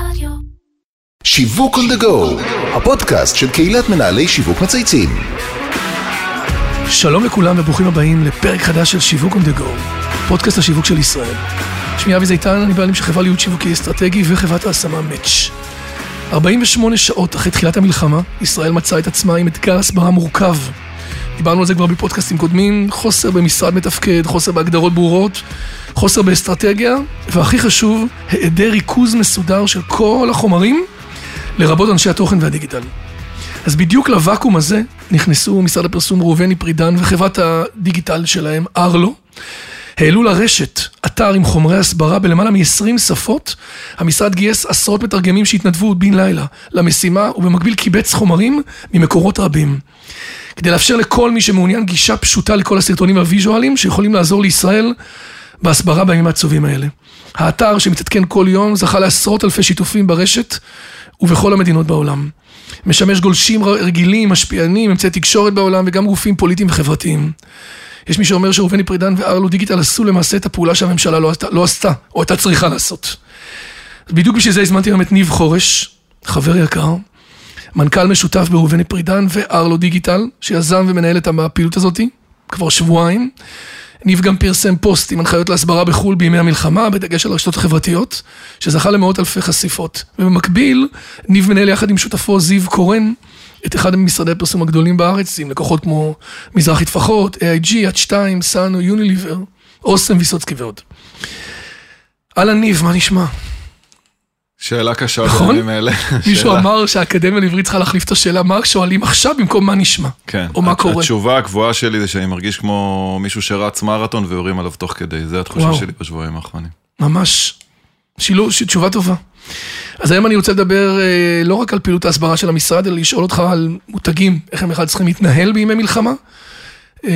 רדיו. שיווק on the go, הפודקאסט של קהילת מנהלי שיווק מצייצים. שלום לכולם וברוכים הבאים לפרק חדש של שיווק on the go, פודקאסט השיווק של ישראל. שמי אבי זיתן, אני בעלים של חברה להיות שיווקי אסטרטגי וחברת ההשמה מאץ'. 48 שעות אחרי תחילת המלחמה, ישראל מצאה את עצמה עם אתגר הסברה מורכב. דיברנו על זה כבר בפודקאסטים קודמים, חוסר במשרד מתפקד, חוסר בהגדרות ברורות, חוסר באסטרטגיה, והכי חשוב, היעדר ריכוז מסודר של כל החומרים, לרבות אנשי התוכן והדיגיטל. אז בדיוק לוואקום הזה נכנסו משרד הפרסום ראובני פרידן וחברת הדיגיטל שלהם, ארלו. העלו לרשת אתר עם חומרי הסברה בלמעלה מ-20 שפות. המשרד גייס עשרות מתרגמים שהתנדבו בן לילה למשימה, ובמקביל קיבץ חומרים ממקורות רבים. כדי לאפשר לכל מי שמעוניין גישה פשוטה לכל הסרטונים והוויז'ואלים שיכולים לעזור לישראל בהסברה בימים העצובים האלה. האתר שמתעדכן כל יום זכה לעשרות אלפי שיתופים ברשת ובכל המדינות בעולם. משמש גולשים רגילים, משפיענים, אמצעי תקשורת בעולם וגם גופים פוליטיים וחברתיים. יש מי שאומר שראובני פרידן וארלו דיגיטל עשו למעשה את הפעולה שהממשלה לא לא עשתה או הייתה צריכה לעשות. בדיוק בשביל זה הזמנתי היום את ניב חורש, חבר יקר, מנכ"ל משותף בראובני פרידן וארלו דיגיטל, שיזם ומנהל את הפעילות הזאת כבר שבועיים. ניב גם פרסם פוסט עם הנחיות להסברה בחו"ל בימי המלחמה, בדגש על הרשתות החברתיות, שזכה למאות אלפי חשיפות. ובמקביל, ניב מנהל יחד עם שותפו זיו קורן, את אחד ממשרדי הפרסום הגדולים בארץ, עם לקוחות כמו מזרחי טפחות, AIG, עד 2, סאנו, יוניליבר, אוסם, ויסוצקי ועוד. אהלן ניב, מה נשמע? שאלה קשה נכון? בימים אלה. מישהו שאלה- אמר שהאקדמיה לעברית צריכה להחליף את השאלה מה שואלים עכשיו במקום מה נשמע. כן. או מה הת- קורה. התשובה הקבועה שלי זה שאני מרגיש כמו מישהו שרץ מרתון ויורים עליו תוך כדי, זה התחושה וואו. שלי בשבועיים האחרונים. ממש. שילוב, ש- תשובה טובה. אז היום אני רוצה לדבר אה, לא רק על פעילות ההסברה של המשרד, אלא לשאול אותך על מותגים, איך הם בכלל צריכים להתנהל בימי מלחמה. אה,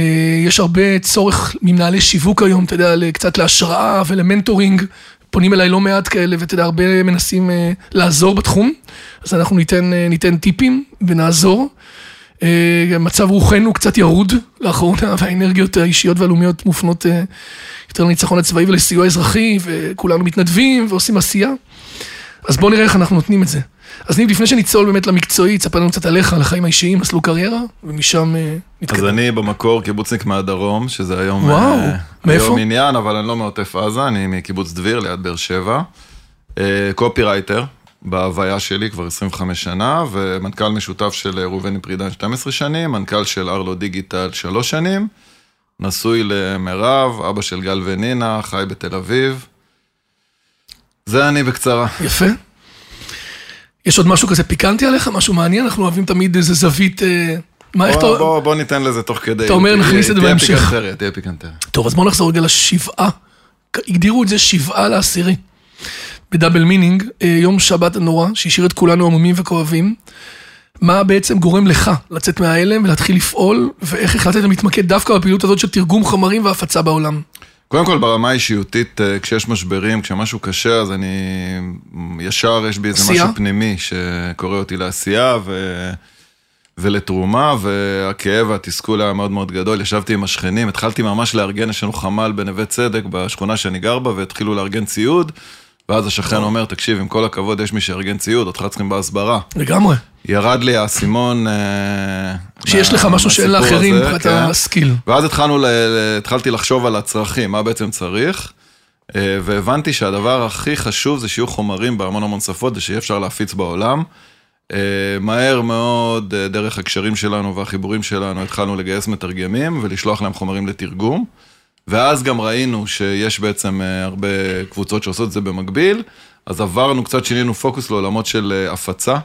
יש הרבה צורך ממנהלי שיווק היום, אתה יודע, קצת להשראה ולמנטורינג. פונים אליי לא מעט כאלה, ואתה יודע, הרבה מנסים אה, לעזור בתחום. אז אנחנו ניתן, אה, ניתן טיפים ונעזור. אה, מצב רוחנו קצת ירוד לאחרונה, והאנרגיות האישיות והלאומיות מופנות אה, יותר לניצחון הצבאי ולסיוע אזרחי, וכולנו מתנדבים ועושים עשייה. אז בואו נראה איך אנחנו נותנים את זה. אז ניב, לפני שניצול באמת למקצועי, תספר לנו קצת עליך, על החיים האישיים, מסלול קריירה, ומשם אה, אז נתקדם. אני במקור קיבוצניק מהדרום, שזה היום... וואו, אה, מאיפה? היום עניין, אבל אני לא מעוטף עזה, אני מקיבוץ דביר ליד באר שבע. אה, קופירייטר, בהוויה שלי כבר 25 שנה, ומנכ"ל משותף של אה, ראובני פרידן 12 שנים, מנכ"ל של ארלו דיגיטל 3 שנים, נשוי למירב, אבא של גל ונינה, חי בתל אביב. זה אני בקצרה. יפה. יש עוד משהו כזה פיקנטי עליך? משהו מעניין? אנחנו אוהבים תמיד איזה זווית... אה, מה, איך אתה... בוא, בוא, בוא ניתן לזה תוך כדי. אתה אומר, נכניס את זה בהמשך. תהיה פיקנטריה, תהיה פיקנטריה. טוב, אז בואו נחזור רגע לשבעה. הגדירו את זה שבעה לעשירי. ב double meaning, אה, יום שבת הנורא, שהשאיר את כולנו עמומים וכואבים. מה בעצם גורם לך לצאת מההלם ולהתחיל לפעול, ואיך החלטת להתמקד דווקא בפעילות הזאת של תרגום חומרים והפצה בעולם? קודם כל, ברמה האישיותית, אה, כשיש משברים, כשמשהו קשה, אז אני... ישר יש בי איזה עשייה? משהו פנימי שקורא אותי לעשייה ו... ולתרומה, והכאב והתסכול היה מאוד מאוד גדול. ישבתי עם השכנים, התחלתי ממש לארגן, יש לנו חמ"ל בנווה צדק, בשכונה שאני גר בה, והתחילו לארגן ציוד, ואז השכן אומר, תקשיב, עם כל הכבוד, יש מי שארגן ציוד, אותך צריכים בהסברה. לגמרי. ירד לי האסימון... אה, שיש לך משהו שאין לאחרים מבחינת כן. הסקיל. ואז התחלנו, התחלתי לחשוב על הצרכים, מה בעצם צריך, אה, והבנתי שהדבר הכי חשוב זה שיהיו חומרים בהמון המון שפות, ושיהיה אפשר להפיץ בעולם. אה, מהר מאוד, אה, דרך הקשרים שלנו והחיבורים שלנו, התחלנו לגייס מתרגמים ולשלוח להם חומרים לתרגום. ואז גם ראינו שיש בעצם אה, הרבה קבוצות שעושות את זה במקביל, אז עברנו קצת, שינינו פוקוס לעולמות של הפצה.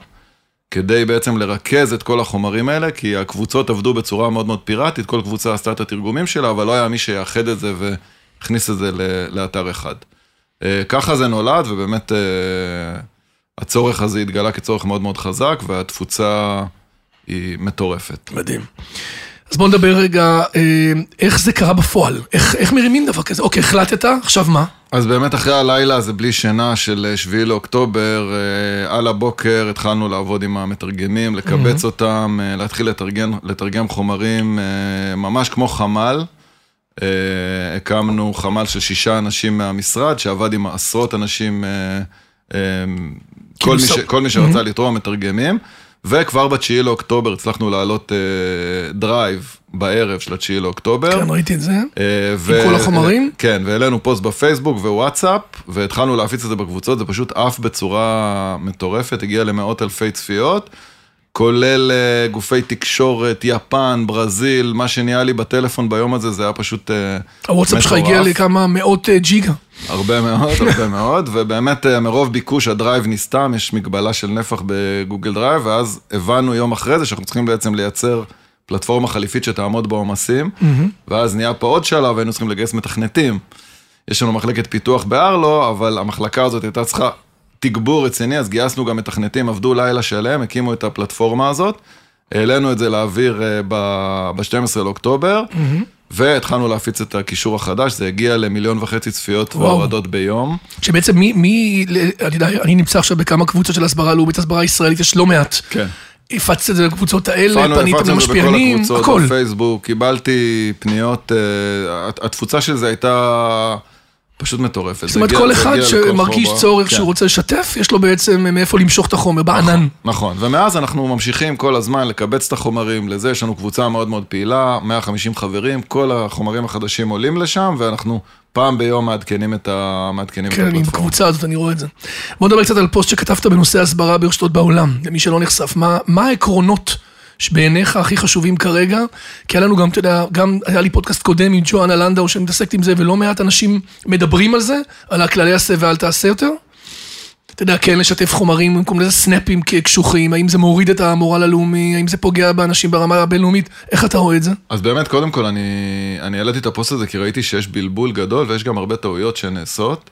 כדי בעצם לרכז את כל החומרים האלה, כי הקבוצות עבדו בצורה מאוד מאוד פיראטית, כל קבוצה עשתה את התרגומים שלה, אבל לא היה מי שיאחד את זה והכניס את זה לאתר אחד. ככה זה נולד, ובאמת הצורך הזה התגלה כצורך מאוד מאוד חזק, והתפוצה היא מטורפת. מדהים. אז בוא נדבר רגע, אה, איך זה קרה בפועל? איך, איך מרימים דבר כזה? אוקיי, החלטת, עכשיו מה? אז באמת אחרי הלילה הזה בלי שינה של אה, 7 לאוקטובר, אה, על הבוקר התחלנו לעבוד עם המתרגמים, לקבץ אותם, אה, להתחיל לתרגם, לתרגם חומרים אה, ממש כמו חמ"ל. אה, הקמנו חמ"ל של שישה אנשים מהמשרד, שעבד עם עשרות אנשים אה, אה, כל מי, ש, כל מי שרצה לתרום מתרגמים, וכבר בתשיעי לאוקטובר הצלחנו להעלות אה, דרייב בערב של התשיעי לאוקטובר. כן, ראיתי את זה. אה, ו- כל החומרים? כן, והעלינו פוסט בפייסבוק ווואטסאפ, והתחלנו להפיץ את זה בקבוצות, זה פשוט עף בצורה מטורפת, הגיע למאות אלפי צפיות, כולל אה, גופי תקשורת, יפן, ברזיל, מה שנהיה לי בטלפון ביום הזה, זה היה פשוט אה, הוואטסאפ שלך מטורף. הגיע לכמה מאות אה, ג'יגה. הרבה מאוד, הרבה מאוד, ובאמת מרוב ביקוש הדרייב נסתם, יש מגבלה של נפח בגוגל דרייב, ואז הבנו יום אחרי זה שאנחנו צריכים בעצם לייצר פלטפורמה חליפית שתעמוד בעומסים, ואז נהיה פה עוד שלב, היינו צריכים לגייס מתכנתים. יש לנו מחלקת פיתוח בארלו, אבל המחלקה הזאת הייתה צריכה תגבור רציני, אז גייסנו גם מתכנתים, עבדו לילה שלם, הקימו את הפלטפורמה הזאת, העלינו את זה לאוויר אה, ב-12 לאוקטובר, והתחלנו להפיץ את הקישור החדש, זה הגיע למיליון וחצי צפיות. והורדות ביום. שבעצם מי, מי, אני יודע, אני נמצא עכשיו בכמה קבוצות של הסברה לאומית, הסברה ישראלית, יש לא מעט. כן. הפצת את זה לקבוצות האלה, הפעלנו, פניתם הפצנו את זה בכל למשפיענים, הקבוצות, הכל. בפייסבוק, קיבלתי פניות, אה, הת- התפוצה של זה הייתה פשוט מטורפת. זאת אומרת, כל אחד שמרגיש. צורך כן. שהוא רוצה לשתף, יש לו בעצם מאיפה למשוך את החומר, בענן. נכון, ומאז אנחנו ממשיכים כל הזמן לקבץ את החומרים, לזה יש לנו קבוצה מאוד מאוד פעילה, 150 חברים, כל החומרים החדשים עולים לשם, ואנחנו פעם ביום מעדכנים את ה- מעדכנים את כן, הפלטפורמה. בקבוצה הזאת, אני רואה את זה. בוא נדבר קצת על פוסט שכתבת בנושא הסברה ברשתות בעולם, למי שלא נחשף. מה, מה העקרונות שבעיניך הכי חשובים כרגע? כי היה לנו גם, אתה יודע, גם היה לי פודקאסט קודם עם ג'ואנה לנדאו שמתעסקת עם זה, ולא מעט אנשים מדברים על זה, על הכללי עשה ואל תעשה יותר. אתה יודע, כן לשתף חומרים במקום לזה סנאפים קשוחים, האם זה מוריד את המורל הלאומי, האם זה פוגע באנשים ברמה הבינלאומית, איך אתה רואה את זה? אז באמת, קודם כל, אני, אני העליתי את הפוסט הזה כי ראיתי שיש בלבול גדול ויש גם הרבה טעויות שנעשות.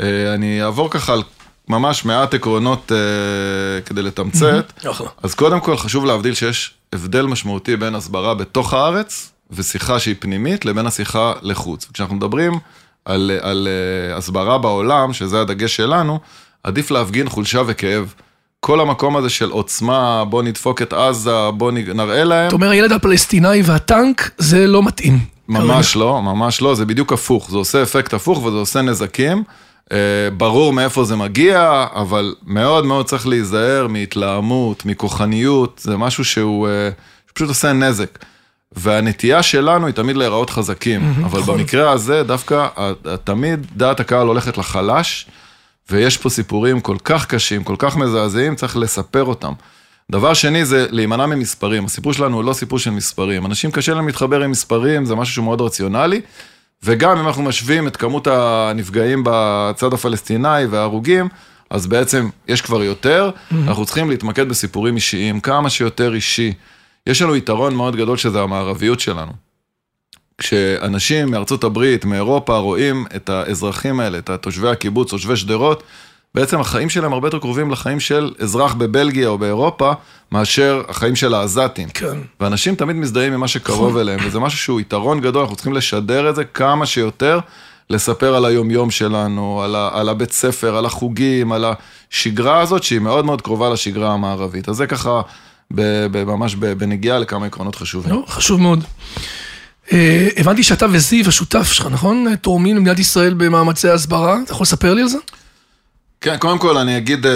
אה, אני אעבור ככה על ממש מעט עקרונות אה, כדי לתמצת. אחלה. אז קודם כל חשוב להבדיל שיש הבדל משמעותי בין הסברה בתוך הארץ ושיחה שהיא פנימית לבין השיחה לחוץ. כשאנחנו מדברים על, על uh, הסברה בעולם, שזה הדגש שלנו, עדיף להפגין חולשה וכאב. כל המקום הזה של עוצמה, בוא נדפוק את עזה, בוא נראה להם. אתה אומר, הילד הפלסטיני והטנק, זה לא מתאים. ממש לא, ממש לא, זה בדיוק הפוך, זה עושה אפקט הפוך וזה עושה נזקים. אה, ברור מאיפה זה מגיע, אבל מאוד מאוד צריך להיזהר מהתלהמות, מכוחניות, זה משהו שהוא אה, פשוט עושה נזק. והנטייה שלנו היא תמיד להיראות חזקים, אבל נכון. במקרה הזה דווקא ה- ה- תמיד דעת הקהל הולכת לחלש, ויש פה סיפורים כל כך קשים, כל כך מזעזעים, צריך לספר אותם. דבר שני זה להימנע ממספרים, הסיפור שלנו הוא לא סיפור של מספרים. אנשים קשה להם להתחבר עם מספרים, זה משהו שהוא מאוד רציונלי, וגם אם אנחנו משווים את כמות הנפגעים בצד הפלסטיני וההרוגים, אז בעצם יש כבר יותר, אנחנו צריכים להתמקד בסיפורים אישיים, כמה שיותר אישי. יש לנו יתרון מאוד גדול שזה המערביות שלנו. כשאנשים מארצות הברית, מאירופה, רואים את האזרחים האלה, את תושבי הקיבוץ, תושבי שדרות, בעצם החיים שלהם הרבה יותר קרובים לחיים של אזרח בבלגיה או באירופה, מאשר החיים של העזתים. כן. ואנשים תמיד מזדהים עם מה שקרוב אליהם, וזה משהו שהוא יתרון גדול, אנחנו צריכים לשדר את זה כמה שיותר, לספר על היומיום שלנו, על, ה, על הבית ספר, על החוגים, על השגרה הזאת, שהיא מאוד מאוד קרובה לשגרה המערבית. אז זה ככה, ב, ב, ממש ב, בנגיעה לכמה עקרונות חשובים. לא, חשוב מאוד. אה, הבנתי שאתה וזיו, השותף שלך, נכון? תורמים למדינת ישראל במאמצי הסברה. אתה יכול לספר לי על זה? כן, קודם כל אני אגיד uh,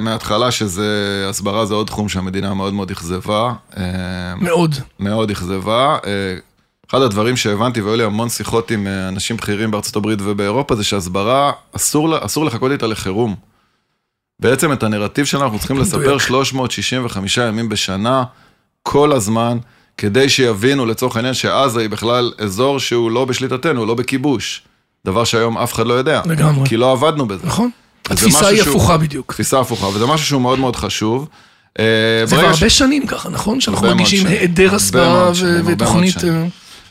מההתחלה שזה, הסברה זה עוד תחום שהמדינה מאוד מאוד אכזבה. Uh, מאוד. מאוד אכזבה. Uh, אחד הדברים שהבנתי, והיו לי המון שיחות עם uh, אנשים בכירים בארצות הברית ובאירופה, זה שהסברה, אסור, אסור לחכות איתה לחירום. בעצם את הנרטיב שלנו אנחנו צריכים לספר מדויק. 365 ימים בשנה, כל הזמן, כדי שיבינו לצורך העניין שעזה היא בכלל אזור שהוא לא בשליטתנו, לא בכיבוש. דבר שהיום אף אחד לא יודע. לגמרי. כי לא עבדנו בזה. נכון? התפיסה היא שהוא- הפוכה בדיוק. תפיסה הפוכה, וזה משהו שהוא מאוד מאוד חשוב. אה, זה כבר ברגע ש- הרבה שנים ככה, נכון? שאנחנו הרבה מרגישים. היעדר הרבה הסברה ו- הרבה ותוכנית... אה,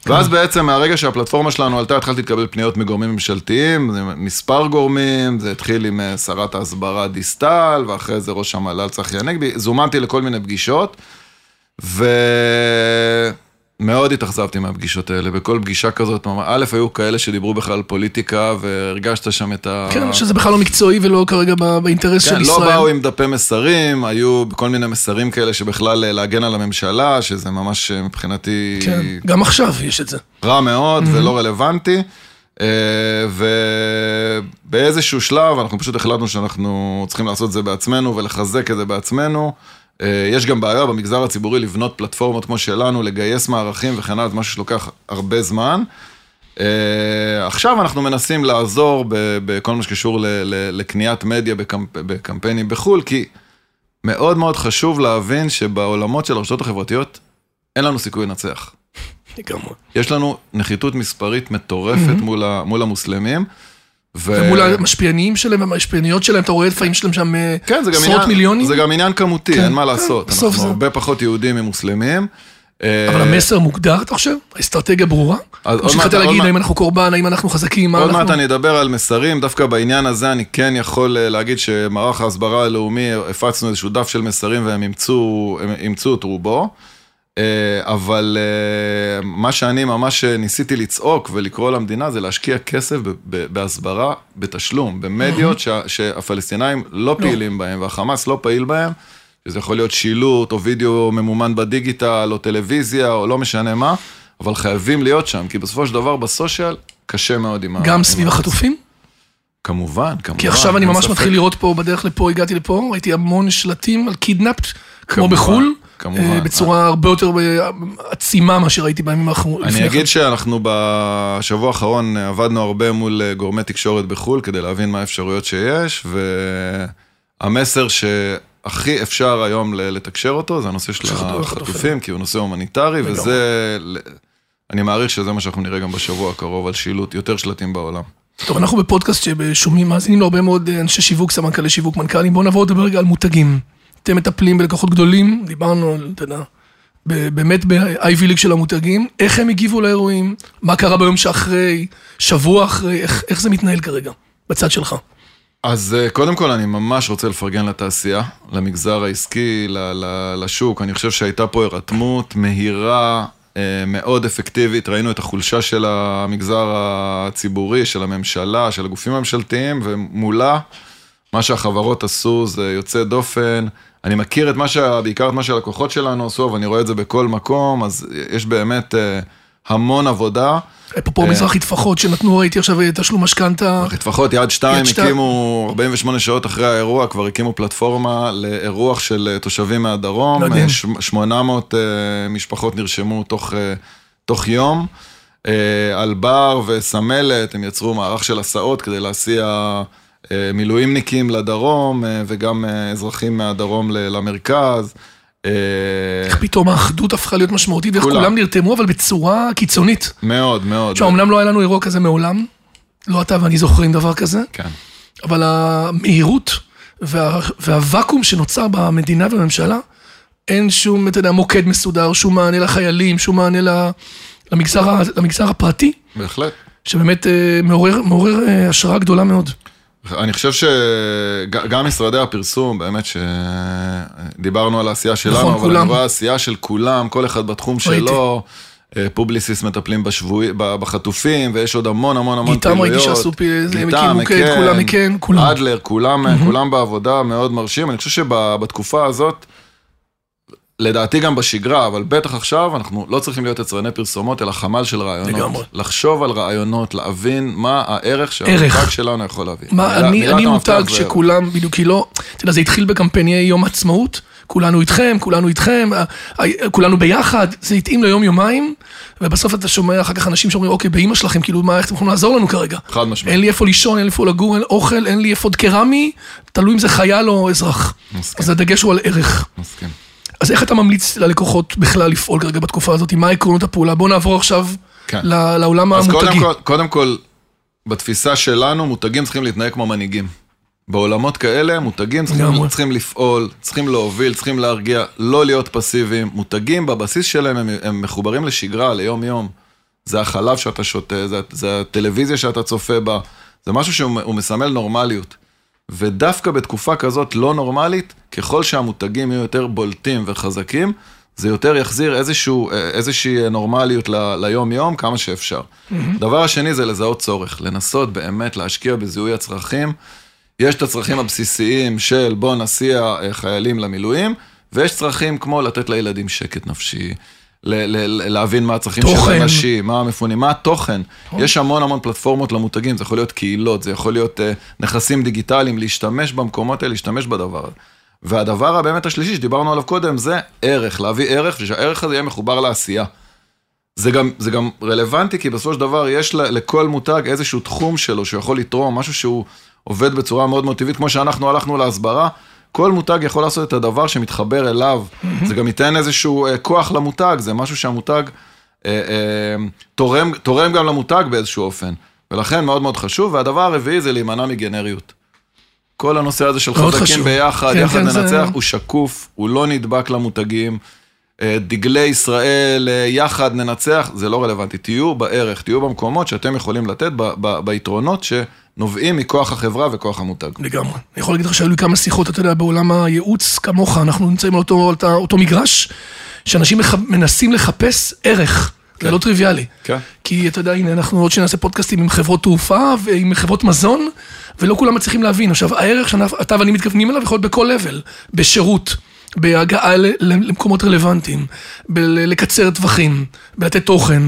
ואז בעצם מהרגע שהפלטפורמה שלנו עלתה, התחלתי לקבל פניות מגורמים ממשלתיים, מספר גורמים, זה התחיל עם אה, שרת ההסברה דיסטל, ואחרי זה ראש המל"ל צחי הנגבי, זומנתי לכל מיני פגישות, ומאוד התאכזבתי מהפגישות האלה, בכל פגישה כזאת, א', היו כאלה שדיברו בכלל פוליטיקה, והרגשת שם את ה... כן, שזה בכלל לא מקצועי ולא כרגע באינטרס של כן, ישראל. לא באו עם דפי מסרים, היו כל מיני מסרים כאלה שבכלל אה, להגן על הממשלה, שזה ממש אה, מבחינתי כן, גם עכשיו יש את זה. רע מאוד ולא רלוונטי. אה, ובאיזשהו שלב אנחנו פשוט החלטנו שאנחנו צריכים לעשות את זה בעצמנו ולחזק את זה בעצמנו. אה, יש גם בעיה במגזר הציבורי לבנות פלטפורמות כמו שלנו, לגייס מערכים וכן הלאה, זה משהו שלוקח הרבה זמן. Uh, עכשיו אנחנו מנסים לעזור בכל מה שקשור לקניית מדיה בקמפ, בקמפיינים בחו"ל, כי מאוד מאוד חשוב להבין שבעולמות של הרשתות החברתיות אין לנו סיכוי לנצח. יש לנו נחיתות מספרית מטורפת. מול, ה, מול המוסלמים. ו... ומול המשפיעניים שלהם והמשפיעניות שלהם, אתה רואה לפעמים שלהם שם אה, כן, עשרות עניין, מיליונים? זה גם עניין כמותי, כן, אין מה כן, לעשות. אנחנו זה... הרבה פחות יהודים ממוסלמים. אבל המסר מוגדר, אתה חושב? האסטרטגיה ברורה? או שהתחלת להגיד, האם אנחנו קורבן, האם אנחנו חזקים, מה אנחנו... עוד מעט אני אדבר על מסרים, דווקא בעניין הזה אני כן יכול אה, להגיד שמערך ההסברה הלאומי, הפצנו איזשהו דף של מסרים והם אימצו את רובו. אה, אבל אה, מה שאני ממש ניסיתי לצעוק ולקרוא למדינה זה להשקיע כסף בהסברה בתשלום, במדיות שהפלסטינאים לא, לא פעילים בהם והחמאס לא פעיל בהם. שזה יכול להיות שילוט או וידאו ממומן בדיגיטל או טלוויזיה או לא משנה מה, אבל חייבים להיות שם, כי בסופו של דבר בסושיאל קשה מאוד עם ה... גם סביב החטופים? כמובן, כמובן. כי עכשיו אני ממש מתחיל לראות פה, בדרך לפה, הגעתי לפה, ראיתי המון שלטים על קידנאפט, כמו בחו"ל. כמובן. אה, בצורה הרבה יותר אה, עצימה מאשר ראיתי בימים האחרונים. אני אגיד שאנחנו בשבוע האחרון עבדנו הרבה מול אה, גורמי תקשורת בחו"ל, כדי להבין מה האפשרויות שיש, והמסר ש... הכי אפשר היום לתקשר אותו, זה הנושא של החטופים, כי הוא נושא הומניטרי, וזה, אני מעריך שזה מה שאנחנו נראה גם בשבוע הקרוב, על שילוט, יותר שלטים בעולם. טוב, אנחנו בפודקאסט ששומעים, מאזינים להרבה מאוד אנשי שיווק, סמנכ"לי שיווק, מנכ"לים, בואו נעבור לדבר רגע על מותגים. אתם מטפלים בלקוחות גדולים, דיברנו אתה יודע, באמת ב-IV ליג של המותגים, איך הם הגיבו לאירועים, מה קרה ביום שאחרי, שבוע אחרי, איך, איך זה מתנהל כרגע, בצד שלך. אז אה, קודם כל אני ממש רוצה לפרגן לתעשייה, למגזר העסקי, לשוק. אני חושב שהייתה פה הירתמות מהירה, אה, מאוד אפקטיבית. ראינו את החולשה של המגזר הציבורי, של הממשלה, של הגופים הממשלתיים, ומולה, מה שהחברות עשו זה יוצא דופן. אני מכיר את מה שה... בעיקר את מה שהלקוחות שלנו עשו, ואני רואה את זה בכל מקום, אז יש באמת אה, המון עבודה. אפרופו אה, מזרחי טפחות שנתנו, ראיתי עכשיו אה, תשלום משכנתה. מזרחי טפחות, יד שתיים הקימו, 48 שעות אחרי האירוע, כבר הקימו פלטפורמה לאירוח של תושבים מהדרום. מדהים. 800 משפחות נרשמו תוך, תוך יום. על בר וסמלת, הם יצרו מערך של הסעות כדי להסיע מילואימניקים לדרום, וגם אזרחים מהדרום למרכז. אה, איך פתאום האחדות הפכה להיות משמעותית, ואיך כולם נרתמו, אבל בצורה קיצונית. מאוד, מאוד. עכשיו, אמנם לא היה לנו אירוע כזה מעולם, לא אתה ואני זוכרים דבר כזה, כן. אבל המהירות והוואקום שנוצר במדינה ובממשלה, אין שום, אתה יודע, מוקד מסודר, שום מענה לחיילים, שום מענה למגזר הפרטי. בהחלט. שבאמת אה, מעורר אה, השראה גדולה מאוד. אני חושב שגם משרדי הפרסום, באמת שדיברנו על העשייה שלנו, נכון, אבל כולם. אני רואה עשייה של כולם, כל אחד בתחום שלו. אה, פובליסיס מטפלים בשבויים, בחטופים, ויש עוד המון המון המון פעילויות. גיטם שעשו פעילויות, הקימו מוקד, כולם מקאן, כולם. אדלר, כולם, כולם בעבודה מאוד מרשים. אני חושב שבתקופה הזאת, לדעתי גם בשגרה, אבל בטח עכשיו, אנחנו לא צריכים להיות יצרני פרסומות, אלא חמ"ל של רעיונות. לגמרי. לחשוב על רעיונות, להבין מה הערך שהמותג שלנו יכול להביא. מה, מילה, אני, מילה אני מותג שכולם, בדיוק, כי לא, אתה יודע, זה התחיל בקמפייני יום עצמאות, כולנו איתכם, כולנו איתכם, כולנו ביחד, זה התאים ליום יומיים, ובסוף אתה שומע אחר כך אנשים שאומרים, אוקיי, באימא שלכם, כאילו, מה, איך אתם יכולים לעזור לנו כרגע? חד משמעית. אין לי איפה לישון, אין לי איפה לגור, אין אוכל, אין לי איפה קרמי, תלוי אם זה חייל או אזרח. מסכים. אז הדגש הוא על ערך. מסכים. אז איך אתה ממליץ ללקוחות בכלל לפעול כרגע בתקופה הזאת? מה עקרונות הפעולה? בואו נעבור עכשיו כן. לעולם המותגי. אז קודם כל, קודם כל, בתפיסה שלנו, מותגים צריכים להתנהג כמו מנהיגים. בעולמות כאלה, מותגים צריכים, צריכים לפעול, צריכים להוביל, צריכים להרגיע, לא להיות פסיביים. מותגים בבסיס שלהם הם, הם מחוברים לשגרה, ליום-יום. זה החלב שאתה שותה, זה, זה הטלוויזיה שאתה צופה בה, זה משהו שהוא מסמל נורמליות. ודווקא בתקופה כזאת לא נורמלית, ככל שהמותגים יהיו יותר בולטים וחזקים, זה יותר יחזיר איזשהו, איזושהי נורמליות ל, ליום-יום כמה שאפשר. Mm-hmm. דבר השני זה לזהות צורך, לנסות באמת להשקיע בזיהוי הצרכים. יש את הצרכים הבסיסיים של בוא נסיע אה, חיילים למילואים, ויש צרכים כמו לתת לילדים שקט נפשי, ל- ל- להבין מה הצרכים תוכן. של אנשים, מה המפונים, מה התוכן. יש המון המון פלטפורמות למותגים, זה יכול להיות קהילות, זה יכול להיות אה, נכסים דיגיטליים, להשתמש במקומות האלה, להשתמש בדבר הזה. והדבר הבאמת השלישי שדיברנו עליו קודם, זה ערך, להביא ערך, ושהערך הזה יהיה מחובר לעשייה. זה גם, זה גם רלוונטי, כי בסופו של דבר יש לכל מותג איזשהו תחום שלו שהוא לתרום, משהו שהוא עובד בצורה מאוד מאוד טבעית, כמו שאנחנו הלכנו להסברה. כל מותג יכול לעשות את הדבר שמתחבר אליו, זה גם ייתן איזשהו אה, כוח למותג, זה משהו שהמותג אה, אה, תורם, תורם גם למותג באיזשהו אופן, ולכן מאוד מאוד חשוב, והדבר הרביעי זה להימנע מגנריות. כל הנושא הזה של חזקים חשוב. ביחד, כן, יחד כן, זה- ננצח, הוא שקוף, הוא לא נדבק למותגים. אה, דגלי ישראל, אה, יחד ננצח, זה לא רלוונטי. תהיו בערך, תהיו במקומות שאתם יכולים לתת ב- ב- ביתרונות שנובעים מכוח החברה וכוח המותג. לגמרי. אני יכול להגיד לך שהיו לי כמה שיחות, אתה יודע, בעולם הייעוץ, כמוך, אנחנו נמצאים על אותו, אותו- אותו מגרש, שאנשים מח... מנסים לחפש ערך. זה כן. לא טריוויאלי. כן. כי אתה יודע, הנה, אנחנו עוד שנעשה פודקאסטים עם חברות תעופה ועם חברות מזון, ולא כולם מצליחים להבין. עכשיו, הערך שאתה ואני מתכוונים אליו יכול להיות בכל level, בשירות, בהגעה למקומות רלוונטיים, בלקצר טווחים, בלתת תוכן,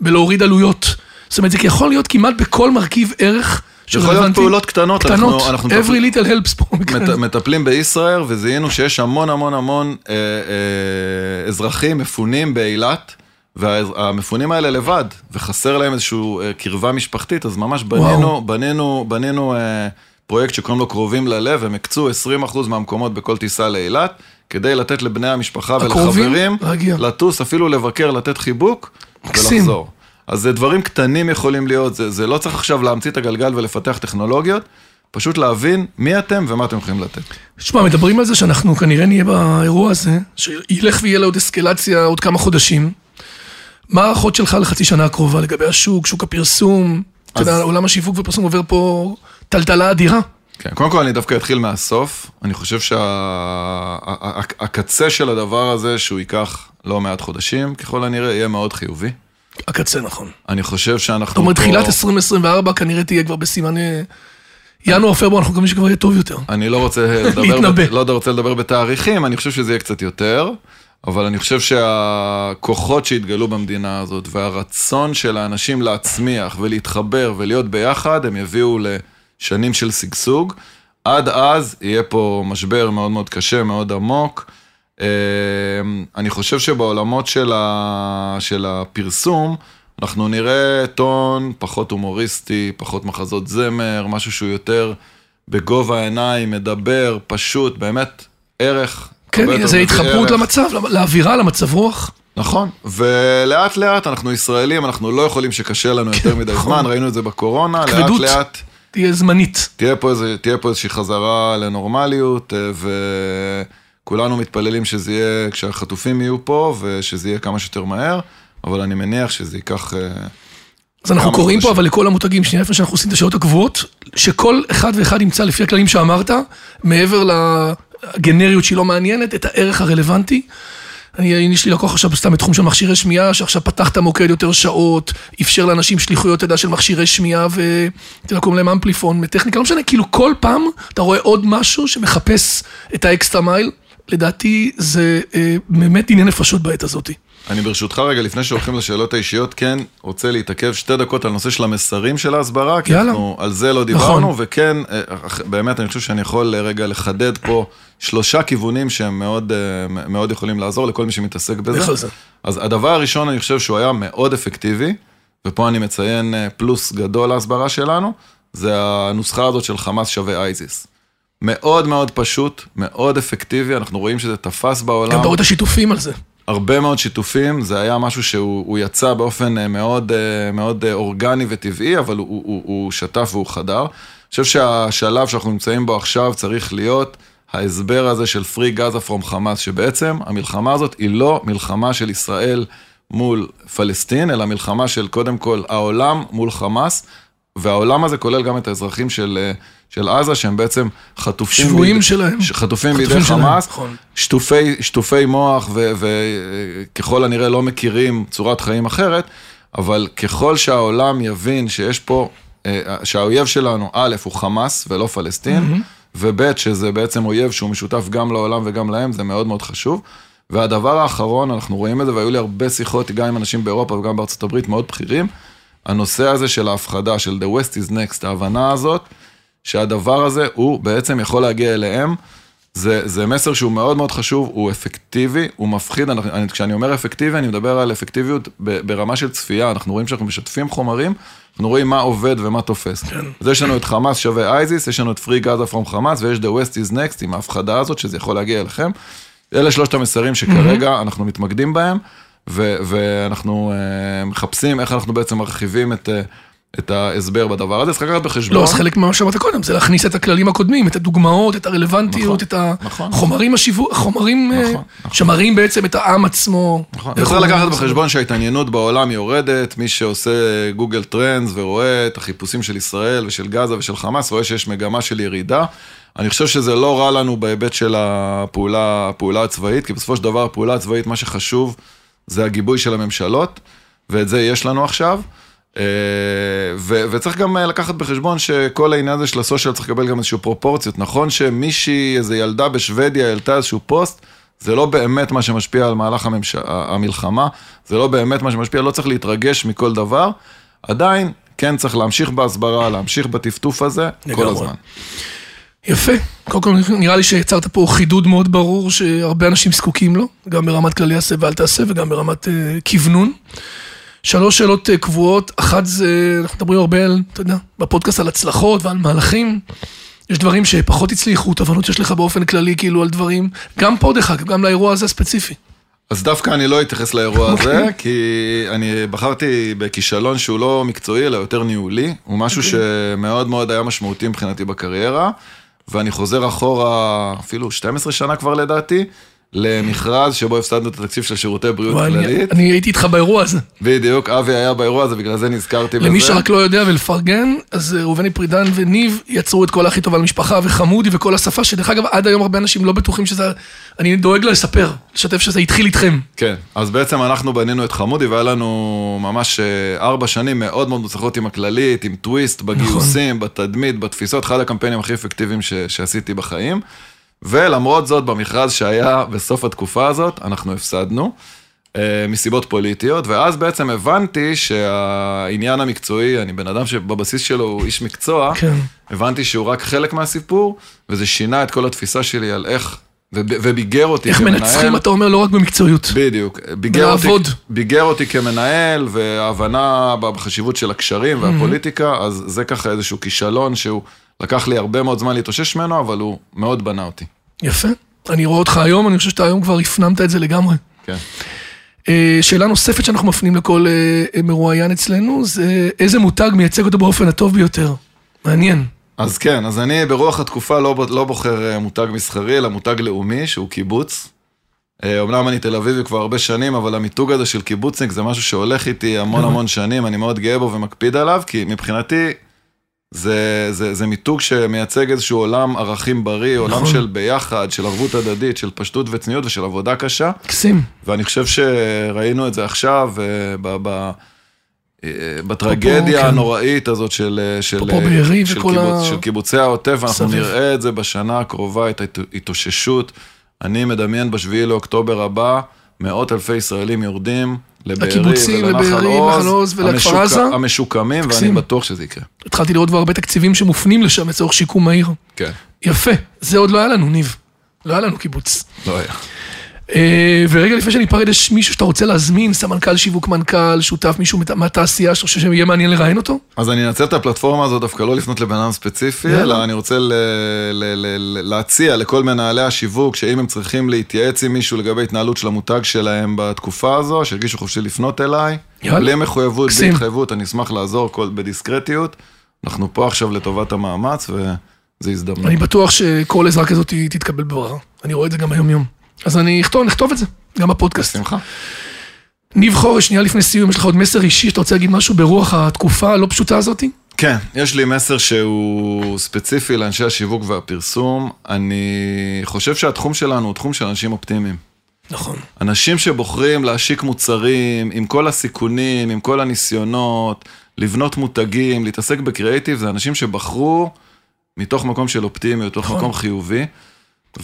בלהוריד עלויות. זאת אומרת, זה יכול להיות כמעט בכל מרכיב ערך יכול להיות. פעולות קטנות, קטנות, אנחנו- אנחנו every little helps פה. מת, מטפלים בישראייר, וזיהינו שיש המון המון המון אה, אה, אזרחים מפונים באילת, והמפונים האלה לבד, וחסר להם איזושהי אה, קרבה משפחתית, אז ממש בנינו, וואו. בנינו, בנינו אה, פרויקט שקוראים לו קרובים ללב, הם הקצו 20% מהמקומות בכל טיסה לאילת, כדי לתת לבני המשפחה הקרובים ולחברים, להגיע. לטוס, אפילו לבקר, לתת חיבוק, מקסים. ולחזור. אז זה דברים קטנים יכולים להיות, זה, זה לא צריך עכשיו להמציא את הגלגל ולפתח טכנולוגיות, פשוט להבין מי אתם ומה אתם יכולים לתת. שמע, מדברים על זה שאנחנו כנראה נהיה באירוע הזה, שילך ויהיה לו עוד אסקלציה עוד כמה חודשים. מה ההערכות שלך לחצי שנה הקרובה לגבי השוק, שוק הפרסום? אתה יודע, עולם השיווק ופרסום עובר פה טלטלה אדירה. כן, קודם כל אני דווקא אתחיל מהסוף. אני חושב שהקצה של הדבר הזה, שהוא ייקח לא מעט חודשים, ככל הנראה, יהיה מאוד חיובי. הקצה, נכון. אני חושב שאנחנו זאת אומרת, תחילת 2024 כנראה תהיה כבר בסימן... ינואר, פברואר, אנחנו מקווים שכבר יהיה טוב יותר. אני לא רוצה לדבר. ב- לא רוצה לדבר בתאריכים, אני חושב שזה יהיה קצת יותר, אבל אני חושב שהכוחות שהתגלו במדינה הזאת, והרצון של האנשים להצמיח ולהתחבר ולהיות ביחד, הם יביאו לשנים של שגשוג. עד אז יהיה פה משבר מאוד מאוד קשה, מאוד עמוק. אה, אני חושב שבעולמות של, ה... של הפרסום, אנחנו נראה טון פחות הומוריסטי, פחות מחזות זמר, משהו שהוא יותר בגובה העיניים, מדבר, פשוט, באמת, ערך. כן, זה התחברות. למצב, לאווירה, למצב רוח. נכון, ולאט לאט אנחנו ישראלים, אנחנו לא יכולים שקשה לנו יותר מדי נכון. זמן, ראינו את זה בקורונה, לאט. לאט תהיה זמנית. תהיה פה, איזה, תהיה פה איזושהי חזרה לנורמליות, אה, וכולנו מתפללים שזה יהיה, כשהחטופים יהיו פה, ושזה יהיה כמה שיותר מהר, אבל אני מניח שזה ייקח... אה, אז אנחנו קוראים פה. אבל לכל המותגים, שנייה לפני שאנחנו עושים את השעות הקבועות, שכל אחד ואחד ימצא לפי הכללים שאמרת, מעבר לגנריות שהיא לא מעניינת, את הערך הרלוונטי. אני, יש לי לקוח עכשיו סתם בתחום של מכשירי שמיעה, שעכשיו פתח את המוקד יותר שעות, אפשר לאנשים שליחויות, אתה יודע, של מכשירי שמיעה, ואתה יודע, קוראים להם אמפליפון, מטכניקה, לא משנה, כאילו כל פעם אתה רואה עוד משהו שמחפש את האקסטרה מייל. לדעתי זה אה, באמת עניין נפשות בעת הזאתי. אני ברשותך רגע, לפני שהולכים לשאלות האישיות, כן רוצה להתעכב שתי דקות על נושא של המסרים של ההסברה, כי יאללה. אנחנו על זה לא דיברנו, נכון. וכן, אה, באמת אני חושב שאני יכול אה, רגע לחדד פה שלושה כיוונים שהם מאוד, אה, מאוד יכולים לעזור לכל מי שמתעסק בזה. אז הדבר הראשון, אני חושב שהוא היה מאוד אפקטיבי, ופה אני מציין פלוס גדול להסברה שלנו, זה הנוסחה הזאת של חמאס שווה אייזיס. מאוד מאוד פשוט, מאוד אפקטיבי, אנחנו רואים שזה תפס בעולם. גם רואה את השיתופים על זה. הרבה מאוד שיתופים, זה היה משהו שהוא הוא יצא באופן אה, מאוד, אה, מאוד אה, אורגני וטבעי, אבל הוא, הוא, הוא שטף והוא חדר. אני חושב שהשלב שאנחנו נמצאים בו עכשיו צריך להיות ההסבר הזה של פרי גאזה פרום חמאס, שבעצם המלחמה הזאת היא לא מלחמה של ישראל מול פלסטין, אלא מלחמה של קודם כל העולם מול חמאס, והעולם הזה כולל גם את האזרחים של, אה, של עזה, שהם בעצם חטופים... שבויים בידי- שלהם. ש- חטופים בידי חטופים שלהם, חמאס, נכון. שטופי, שטופי מוח וככל הנראה לא מכירים צורת חיים אחרת, אבל ככל שהעולם יבין שיש פה, אה, שהאויב שלנו, א', הוא חמאס ולא פלסטין, וב', שזה בעצם אויב שהוא משותף גם לעולם וגם להם, זה מאוד מאוד חשוב. והדבר האחרון, אנחנו רואים את זה, והיו לי הרבה שיחות גם עם אנשים באירופה וגם בארצות הברית מאוד בכירים, הנושא הזה של ההפחדה, של The West is Next, ההבנה הזאת, שהדבר הזה הוא בעצם יכול להגיע אליהם. זה, זה מסר שהוא מאוד מאוד חשוב, הוא אפקטיבי, הוא מפחיד, אני, אני, כשאני אומר אפקטיבי, אני מדבר על אפקטיביות ברמה של צפייה, אנחנו רואים שאנחנו משתפים חומרים, אנחנו רואים מה עובד ומה תופס. כן. אז יש לנו את חמאס שווה אייזיס, יש לנו את פרי גאזה פרום חמאס, ויש The West is Next עם ההפחדה הזאת, שזה יכול להגיע אליכם. אלה שלושת המסרים שכרגע. אנחנו מתמקדים בהם, ו, ואנחנו uh, מחפשים איך אנחנו בעצם מרחיבים את... Uh, את ההסבר בדבר הזה, צריך לקחת בחשבון. לא, אז חלק ממה שאמרת קודם, זה להכניס את הכללים הקודמים, את הדוגמאות, את הרלוונטיות, נכון, את נכון. החומרים השיווק, החומרים אה, נכון, נכון. שמראים בעצם את העם עצמו. נכון, הוא- לקחת בחשבון שההתעניינות בעולם יורדת, מי שעושה גוגל טרנדס ורואה את החיפושים של ישראל ושל גאזה ושל חמאס, רואה שיש מגמה של ירידה. אני חושב שזה לא רע לנו בהיבט של הפעולה, הפעולה הצבאית, כי בסופו של דבר הפעולה הצבאית, מה שחשוב זה הגיבוי של הממשלות, ואת זה יש לנו עכשיו. אה, ו- וצריך גם אה, לקחת בחשבון שכל העניין הזה של הסושיאל צריך לקבל גם איזשהו פרופורציות. נכון שמישהי, איזו ילדה בשוודיה העלתה איזשהו פוסט, זה לא באמת מה שמשפיע על מהלך הממש... המלחמה, זה לא באמת מה שמשפיע, לא צריך להתרגש מכל דבר. עדיין, כן צריך להמשיך בהסברה, להמשיך בטפטוף הזה, כל לגמרי. הזמן. יפה. קודם כל, נראה לי שיצרת פה חידוד מאוד ברור שהרבה אנשים זקוקים לו, גם ברמת כללי עשה ואל תעשה וגם ברמת אה, כוונון. שלוש שאלות אה, קבועות, אחת זה, אנחנו מדברים הרבה על, אתה יודע, בפודקאסט על הצלחות ועל מהלכים. יש דברים שפחות הצליחו, תובנות שיש לך באופן כללי, כאילו, על דברים, גם פה דרך אגב, גם לאירוע הזה הספציפי. אז דווקא אני לא אתייחס לאירוע הזה, כי אני בחרתי בכישלון שהוא לא מקצועי, אלא יותר ניהולי. הוא משהו שמאוד מאוד היה משמעותי מבחינתי בקריירה, ואני חוזר אחורה, אפילו 12 שנה כבר לדעתי, למכרז שבו הפסדנו את התקציב של שירותי בריאות כללית. אני הייתי איתך באירוע הזה. בדיוק, אבי היה באירוע הזה, בגלל זה נזכרתי בזה. למי שרק לא יודע ולפרגן, אז אה, ראובני פרידן וניב יצרו את כל הכי טוב על המשפחה וחמודי וכל השפה, שדרך אגב, עד היום הרבה אנשים לא בטוחים שזה... אני דואג לספר, לשתף שזה התחיל איתכם. כן, אז בעצם אנחנו בנינו את חמודי והיה לנו ממש אה, ארבע שנים מאוד מאוד מוצלחות עם הכללית, עם טוויסט, בגיוסים, בתדמית, בתפיסות, אחד הקמפיינים הכי אפקטיביים ש- שעשיתי בחיים. ולמרות זאת, במכרז שהיה בסוף התקופה הזאת, אנחנו הפסדנו. אה, מסיבות פוליטיות, ואז בעצם הבנתי שהעניין המקצועי, אני בן אדם שבבסיס שלו הוא איש מקצוע, כן. הבנתי שהוא רק חלק מהסיפור, וזה שינה את כל התפיסה שלי על איך, וב- וביגר אותי איך כמנהל. מנצחים, אתה אומר, לא רק במקצועיות. בדיוק. ביגר אותי. ביגר אותי כמנהל, וההבנה בחשיבות של הקשרים והפוליטיקה, אז זה ככה איזשהו כישלון שהוא לקח לי הרבה מאוד זמן להתאושש ממנו, אבל הוא מאוד בנה אותי. יפה. אני רואה אותך היום, אני חושב שאתה היום כבר הפנמת את זה לגמרי. כן. אה, שאלה נוספת שאנחנו מפנים לכל אה, מרואיין אצלנו, זה איזה מותג מייצג אותו באופן הטוב ביותר. מעניין. אז כן, אז אני ברוח התקופה לא, לא בוחר אה, מותג מסחרי, אלא מותג לאומי, שהוא קיבוץ. אה, אומנם אני תל אביבי כבר הרבה שנים, אבל המיתוג הזה של קיבוצניק זה משהו שהולך איתי המון המון שנים, אני מאוד גאה בו ומקפיד עליו, כי מבחינתי זה, זה, זה מיתוג שמייצג איזשהו עולם ערכים בריא, עולם נכון. של ביחד, של ערבות הדדית, של פשטות וצניעות ושל עבודה קשה. מקסים. ואני חושב שראינו את זה עכשיו, אה, ב, ב, אה, בטרגדיה כן. הנוראית הזאת של, אה, של, פה בארי של, וכל קיבוץ, ה- של קיבוצי העוטף, ואנחנו סביב. נראה את זה בשנה הקרובה, את ההתאוששות. אני מדמיין בשביעי לאוקטובר הבא, מאות אלפי ישראלים יורדים לקיבוצים, לבארי, נחל עוז ולכפר עזה. המשוקמים, ואני. בטוח שזה יקרה. התחלתי לראות כבר הרבה תקציבים שמופנים לשם לצורך שיקום העיר. כן, יפה. זה עוד לא היה לנו, ניב. לא היה לנו קיבוץ. לא היה. אה, ורגע לפני שניפרד, יש מישהו שאתה רוצה להזמין, סמנכ"ל שיווק מנכ"ל, שותף, מישהו מהתעשייה, שאתה חושב שיהיה מעניין לראיין אותו? אז אני אנצל את הפלטפורמה הזאת דווקא לא לפנות לבן אדם ספציפי. אלא אני רוצה להציע לכל מנהלי השיווק, שאם הם צריכים להתייעץ עם מישהו לגבי התנהלות של המותג שלהם בתקופה הזו, שירגישו חופשי לפנות אליי. יאללה. בלי מחויבות, בלי. התחייבות, אני אשמח לעזור כל- בדיסקרטיות. אנחנו פה עכשיו לטובת המאמץ, וזו הזדמנות. אני בטוח שכל עזרה כזאת תתקבל בברכה. אני רואה את זה גם היום-יום. אז אני אכתוב, נכתוב את זה, גם בפודקאסט. בשמחה. ניב חורש, שנייה לפני סיום, יש לך עוד מסר אישי שאתה רוצה להגיד משהו ברוח התקופה הלא פשוטה הזאתי? כן, יש לי מסר שהוא ספציפי לאנשי השיווק והפרסום. אני חושב שהתחום שלנו הוא תחום של אנשים אופטימיים. נכון. אנשים שבוחרים להשיק מוצרים עם כל הסיכונים, עם כל הניסיונות, לבנות מותגים, להתעסק בקריאיטיב, זה אנשים שבחרו מתוך מקום של אופטימיות, מתוך נכון. מקום חיובי.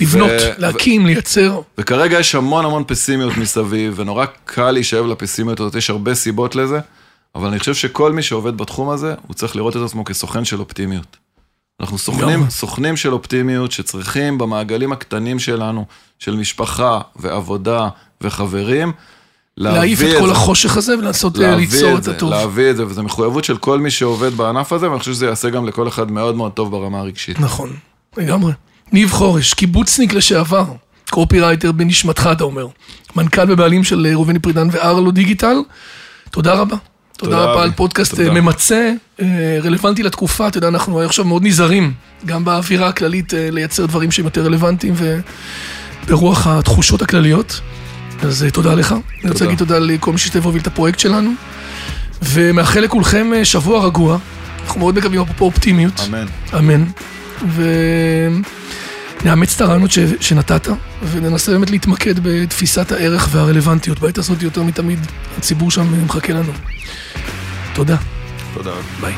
לבנות, ו- להקים, לייצר. וכרגע יש המון המון פסימיות מסביב, ונורא קל להישאב לפסימיות הזאת, יש הרבה סיבות לזה, אבל אני חושב שכל מי שעובד בתחום הזה, הוא צריך לראות את עצמו כסוכן של אופטימיות. אנחנו סוכנים. סוכנים של אופטימיות שצריכים במעגלים הקטנים שלנו, של משפחה ועבודה וחברים, להעיף את כל זה. החושך הזה ולנסות אה, ליצור את זה, הטוב. להביא את זה, וזו מחויבות של כל מי שעובד בענף הזה, ואני חושב שזה יעשה גם לכל אחד מאוד מאוד טוב ברמה הרגשית. נכון, לגמרי. ניב חורש, קיבוצניק לשעבר, קופירייטר בנשמתך, אתה אומר. מנכ"ל ובעלים של אה, ראובני פרידן וארלו דיגיטל. תודה רבה. תודה תודה, רבה. על פודקאסט תודה. אה, ממצה, אה, רלוונטי לתקופה, אתה יודע, אנחנו עכשיו מאוד נזהרים, גם באווירה הכללית, לייצר דברים שהם יותר רלוונטיים וברוח התחושות הכלליות. אז תודה לך. אני רוצה להגיד תודה לכל מי שהשתתף והוביל את הפרויקט שלנו. ומאחל לכולכם שבוע רגוע. אנחנו מאוד מקווים אפרופו אופטימיות. אמן. אמן. ונאמץ את הרעיונות ש... שנתת, וננסה באמת להתמקד בתפיסת הערך והרלוונטיות. בעת הזאת יותר מתמיד, הציבור שם מחכה לנו. תודה. תודה. ביי.